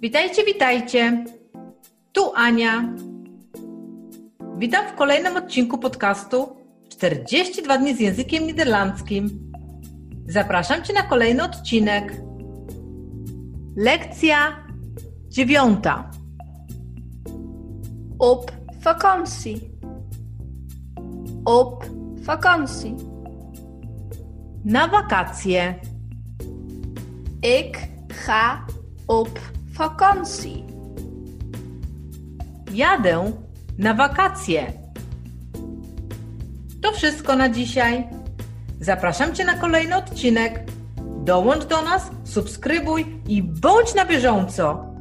Witajcie, witajcie. Tu Ania. Witam w kolejnym odcinku podcastu 42 dni z językiem niderlandzkim. Zapraszam Cię na kolejny odcinek. Lekcja dziewiąta. Op vakantie. Op vakantie. Na wakacje. Ik ga op vakantie. Jadę na wakacje. To wszystko na dzisiaj. Zapraszam Cię na kolejny odcinek. Dołącz do nas, subskrybuj i bądź na bieżąco.